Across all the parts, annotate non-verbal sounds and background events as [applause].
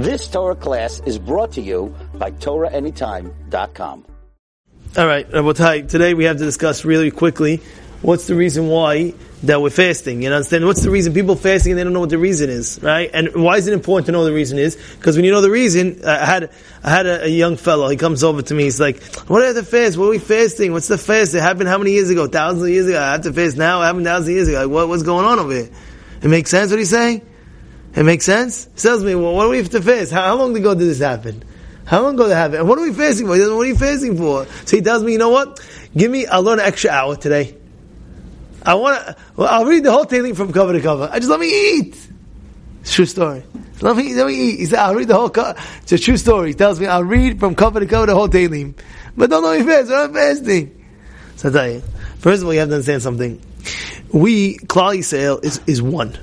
This Torah class is brought to you by TorahAnytime.com. All right, Rabotai, today we have to discuss really quickly what's the reason why that we're fasting. You understand? What's the reason people fasting and they don't know what the reason is, right? And why is it important to know the reason is? Because when you know the reason, I had I had a, a, young fellow. He comes over to me. He's like, "What are the fast? What are we fasting? What's the fast? It happened how many years ago? Thousands of years ago. I have to fast now. It happened thousands of years ago. Like, what, what's going on over here? It makes sense what he's saying. It makes sense. He tells me, "Well, what do we have to fast? How, how long ago did this happen?" How long ago did it happen? And what are we fasting for? He know what are you fasting for? So he tells me, you know what? Give me, I'll learn an extra hour today. I want to, well, I'll read the whole thing from cover to cover. I just let me eat. It's true story. Let me, let me eat. He said, I'll read the whole cover. It's a true story. He tells me, I'll read from cover to cover the whole Tehillim. But don't know me fast. I'm fasting. So I tell you, first of all, you have to understand something. We, Klal Yisrael, is, is one.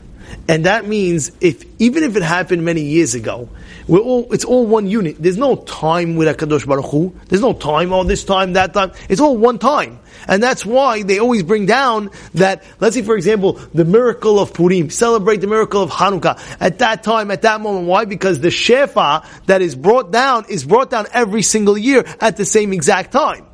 And that means if, even if it happened many years ago, we're all, it's all one unit. There's no time with HaKadosh Baruch Hu. There's no time, oh, this time, that time. It's all one time. And that's why they always bring down that, let's say for example, the miracle of Purim, celebrate the miracle of Hanukkah at that time, at that moment. Why? Because the Shefa that is brought down is brought down every single year at the same exact time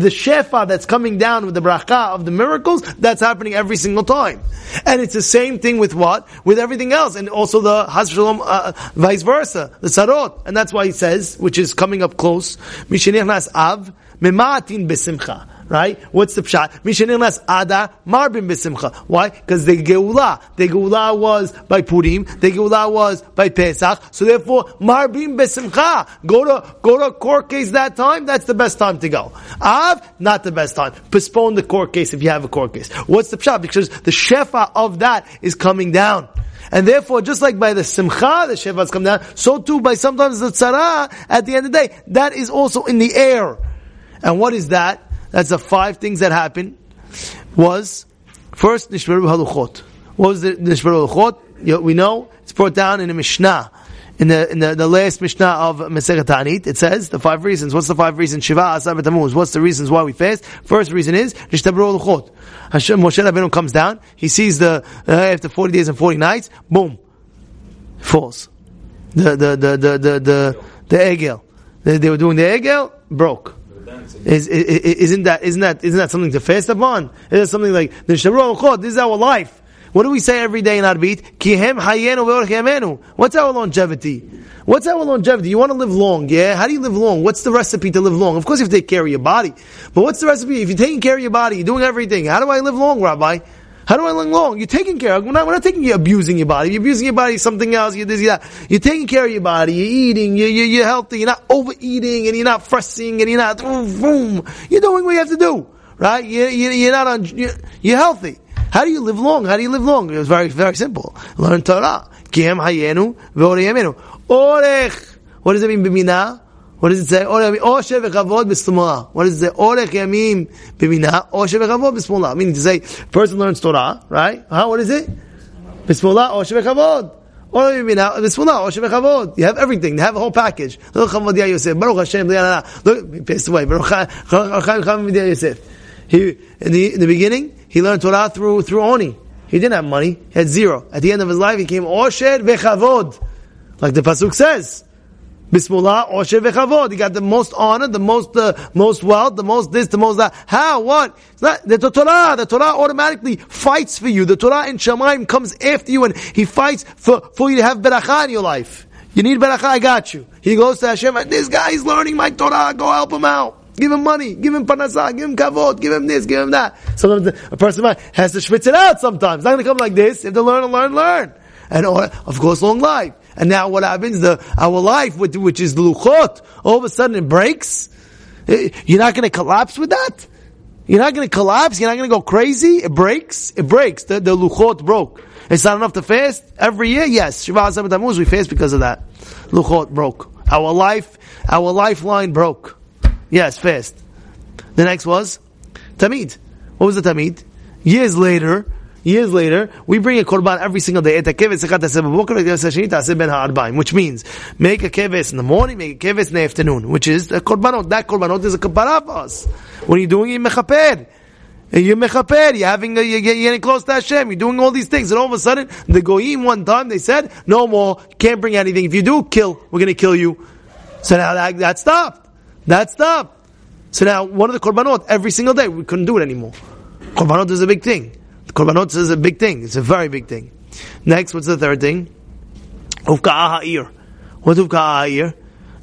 the shefa that's coming down with the bracha of the miracles, that's happening every single time. And it's the same thing with what? With everything else. And also the Hashalom, uh, vice versa, the sarot. And that's why he says, which is coming up close, Mishenich Av, Mematin Besimcha right? What's the pshat? Mishanin ada marbin besimcha. Why? Because the geula, the geula was by Purim, the geula was by Pesach. So therefore, marbin besimcha. Go to go to court case that time. That's the best time to go. Av, not the best time. Postpone the court case if you have a court case. What's the pshat? Because the shefa of that is coming down. And therefore, just like by the simcha, the shevas come down, so too by sometimes the tzara, at the end of the day, that is also in the air. And what is that? That's the five things that happened. Was first nishmeru haluchot. What was the nishmeru haluchot? We know it's brought down in the Mishnah. In the, in the, the last Mishnah of Masechet Ta'anit, it says the five reasons. What's the five reasons? Shiva Asar B'Tamuz. What's the reasons why we fast? First reason is Nishtabru Luchot. Hashem Moshe Rabbeinu comes down. He sees the uh, after forty days and forty nights. Boom, falls. The the the the the the, the egel. They, they were doing the egel, broke. Is, is, not that isn't that isn't that something to fast upon? Is that something like the This is our life. What do we say every day in Arbit? Kihem What's our longevity? What's our longevity? You want to live long, yeah? How do you live long? What's the recipe to live long? Of course, take care of your body. But what's the recipe? If you're taking care of your body, you're doing everything. How do I live long, Rabbi? How do I live long? You're taking care of, we're not, we're not taking you abusing your body. You're abusing your body, something else, you're this, you're that. You're taking care of your body, you're eating, you're, you're, you're healthy, you're not overeating, and you're not fussing, and you're not, boom, You're doing what you have to do, right? You're, you're not on, you're, you're healthy. How do you live long? How do you live long? It was very, very simple. Learn Torah. Kiem hayenu. What does it mean, b'minah? What does it say? Oshe v'chavod b'smula. What does it say? Orech yamim b'mina. Oshe v'chavod b'smula. Meaning to say, person learns Torah, right? Huh? What is it? B'smula, oshe v'chavod. You have everything. They have a whole package. Look, Baruch Hashem. Look, he passed away. Baruch Yosef. He in the in the beginning, he learned Torah through through Oni. He didn't have money. He had zero. At the end of his life, he came Osher vechavod, like the pasuk says. B'smula, Osher v'chavod. He got the most honor, the most, uh, most wealth, the most this, the most that. How? What? It's not, the Torah, the Torah automatically fights for you. The Torah in Shemaim comes after you and he fights for, for you to have beracha in your life. You need beracha, I got you. He goes to Hashem, this guy is learning my Torah, go help him out. Give him money, give him parnasah, give him kavod, give him this, give him that. Sometimes a person has to schwitz it out sometimes. It's not going to come like this. Have to learn and learn, learn. And of course, long life. And now what happens? The, our life, which is luchot, all of a sudden it breaks. Eh, you're not going to collapse with that? You're not going to collapse? You're not going to go crazy? It breaks? It breaks. The, the luchot broke. It's not enough to fast every year? Yes. Shiva Tammuz, we fast because of that. Luchot broke. Our life, our lifeline broke. Yes, fast. The next was Tamid. What was the Tamid? Years later, Years later, we bring a korban every single day. Which means, make a keves in the morning, make a keves in the afternoon. Which is a korbanot. That korbanot is a kapara. When you're doing it, mechaper. You're mechaper, you're having, a, you're getting close to Hashem, you're doing all these things, and all of a sudden, the goyim one time, they said, no more, can't bring anything. If you do, kill, we're gonna kill you. So now that, that stopped. That stopped. So now, one of the korbanot, every single day, we couldn't do it anymore. Korbanot is a big thing. Korbanot is a big thing. It's a very big thing. Next, what's the third thing? Ufka'ah ha'ir. What's ufka'ah ha'ir?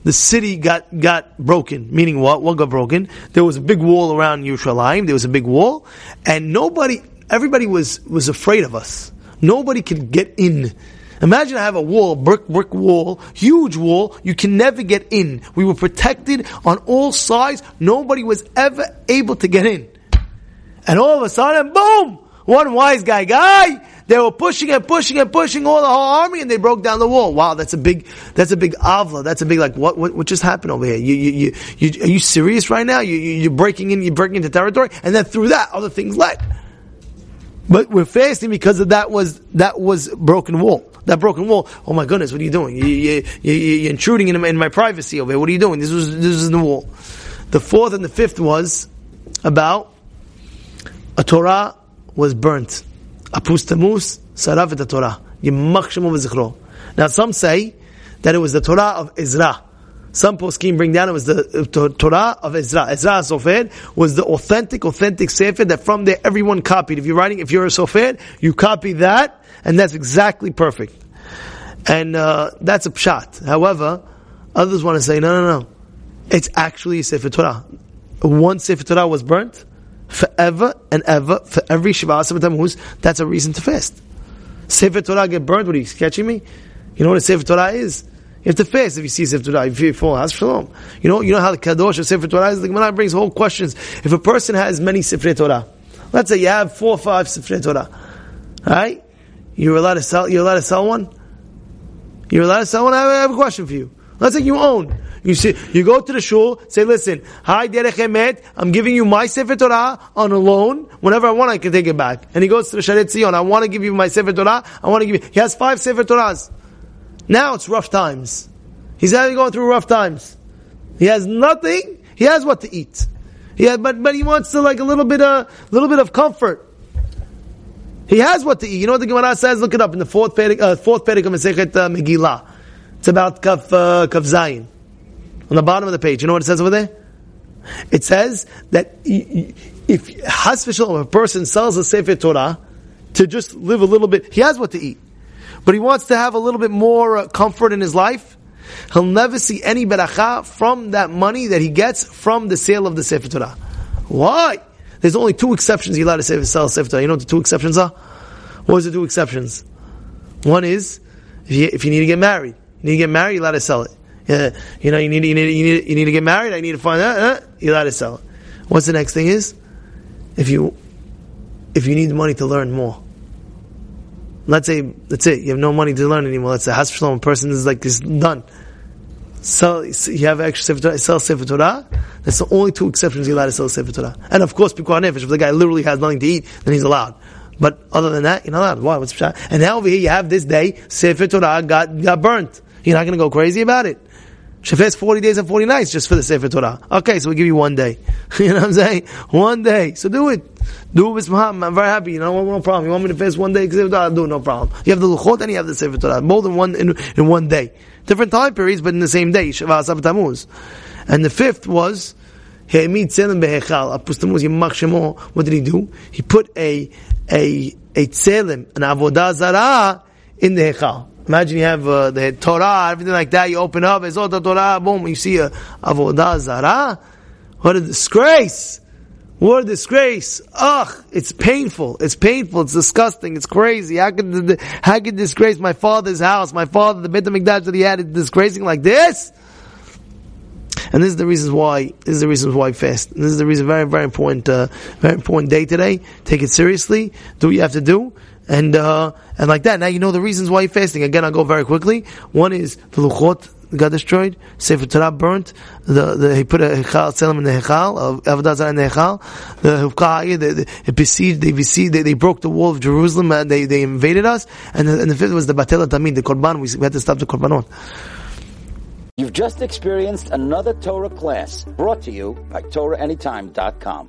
the city got, got broken. Meaning what? What got broken? There was a big wall around Yerushalayim. There was a big wall, and nobody, everybody was was afraid of us. Nobody could get in. Imagine I have a wall, brick brick wall, huge wall. You can never get in. We were protected on all sides. Nobody was ever able to get in. And all of a sudden, boom! One wise guy, guy, they were pushing and pushing and pushing all the whole army, and they broke down the wall. Wow, that's a big, that's a big avla. That's a big like what what, what just happened over here? You, you, you, you, are you serious right now? You, you, are breaking in, you're breaking into territory, and then through that, other things led. But we're fasting because of that was that was broken wall. That broken wall. Oh my goodness, what are you doing? You, you, you, you're intruding in, in my privacy over here. What are you doing? This was this was the wall. The fourth and the fifth was about a Torah was burnt. Apostomus, Saraf et Torah. Yimachshemu v'zichro. Now some say that it was the Torah of Ezra. Some poskim bring down it was the Torah of Ezra. Ezra Sofer was the authentic, authentic Sefer that from there everyone copied. If you're writing, if you're a Sofer, you copy that, and that's exactly perfect. And uh, that's a pshat. However, others want to say, no, no, no. It's actually a Sefer Torah. One Sefer Torah was burnt, forever and ever, for every Shiva Asar Tammuz, that's a reason to fast. Sefer Torah get burned, what are you catching me? You know what a Sefer Torah is? You have to fast if you see Sefer Torah, if you fall, has shalom. You know, you know how the Kadosh of Sefer Torah is? The Gemara brings whole questions. If a person has many Sefer Torah, let's say you have four or five Sefer Torah, right? You're allowed to sell, you're allowed to sell one? You're allowed to sell one? I have a question for you. Let's say you own. You see, you go to the shul, say, listen, hi Derech Emet, I'm giving you my Sefer Torah on a loan. Whenever I want, I can take it back. And he goes to the Sharet Zion, I want to give you my Sefer Torah, I want to give you, he has five Sefer Torahs. Now it's rough times. He's having going through rough times. He has nothing, he has what to eat. Yeah, but, but he wants to like a little bit of, little bit of comfort. He has what to eat. You know what the Gemara says? Look it up in the fourth uh, fourth Perek of Masechet uh, Megillah. It's about Kaf, uh, Kaf Zayin on the bottom of the page. You know what it says over there? It says that if has a person sells a Sefer Torah to just live a little bit, he has what to eat, but he wants to have a little bit more uh, comfort in his life. He'll never see any beracha from that money that he gets from the sale of the Sefer Torah. Why? There's only two exceptions you're allowed to sell, sell Sefer Torah. You know what the two exceptions are? What is the two exceptions? One is if you, if you need to get married. You need to get married, you're allowed to sell it. Uh, you know, you need, you need, you need, you need to get married. I need to find that. Uh, you're allowed to sell. What's the next thing is? If you, if you need money to learn more. Let's say that's it. You have no money to learn anymore. Let's say a person is like is done. Sell, you have extra Sefer Torah, sell Sefer Torah. That's the only two exceptions you're allowed to sell Sefer Torah. And of course, Pikuah Nefesh, if the guy literally has nothing to eat, then he's allowed. But other than that, you're not allowed. Why? What's And now over here you have this day, Sefer Torah got, got burnt. You're not going to go crazy about it. Shafes 40 days and 40 nights just for the Sefer Torah. Okay, so we'll give you one day. [laughs] you know what I'm saying? One day. So do it. Do it with Muhammad. I'm very happy. You know, no problem. You want me to fast one day? I'll do it, no problem. You have the Luchot and you have the Sefer Torah. More than one in, in one day. Different time periods, but in the same day. Shavah Asab Tammuz. And the fifth was, what did he do? He put a, a, a tzelim, an avodah zarah, in the hechal. Imagine you have uh, the Torah, everything like that. You open up, it's all the Torah. Boom, you see a avodah zara. What a disgrace! What a disgrace! Ugh, it's painful. It's painful. It's disgusting. It's crazy. How could how could disgrace my father's house, my father, the Beit Hamikdash that he had, is disgracing like this? And this is the reasons why. This is the reasons why fast. And this is the reason. Very, very important. Uh, very important day today. Take it seriously. Do what you have to do and uh, and like that. Now you know the reasons why you're fasting. Again, I'll go very quickly. One is the luchot got destroyed. Sefer Torah burnt. The, the he put a hechal tzelem in the hechal of avodah in the hechal. The they, they besieged. They besieged. They, they broke the wall of Jerusalem. and they they invaded us. And the, and the fifth was the batel tamid, the korban. We, we had to stop the korbanot. You've just experienced another Torah class brought to you by TorahAnytime.com.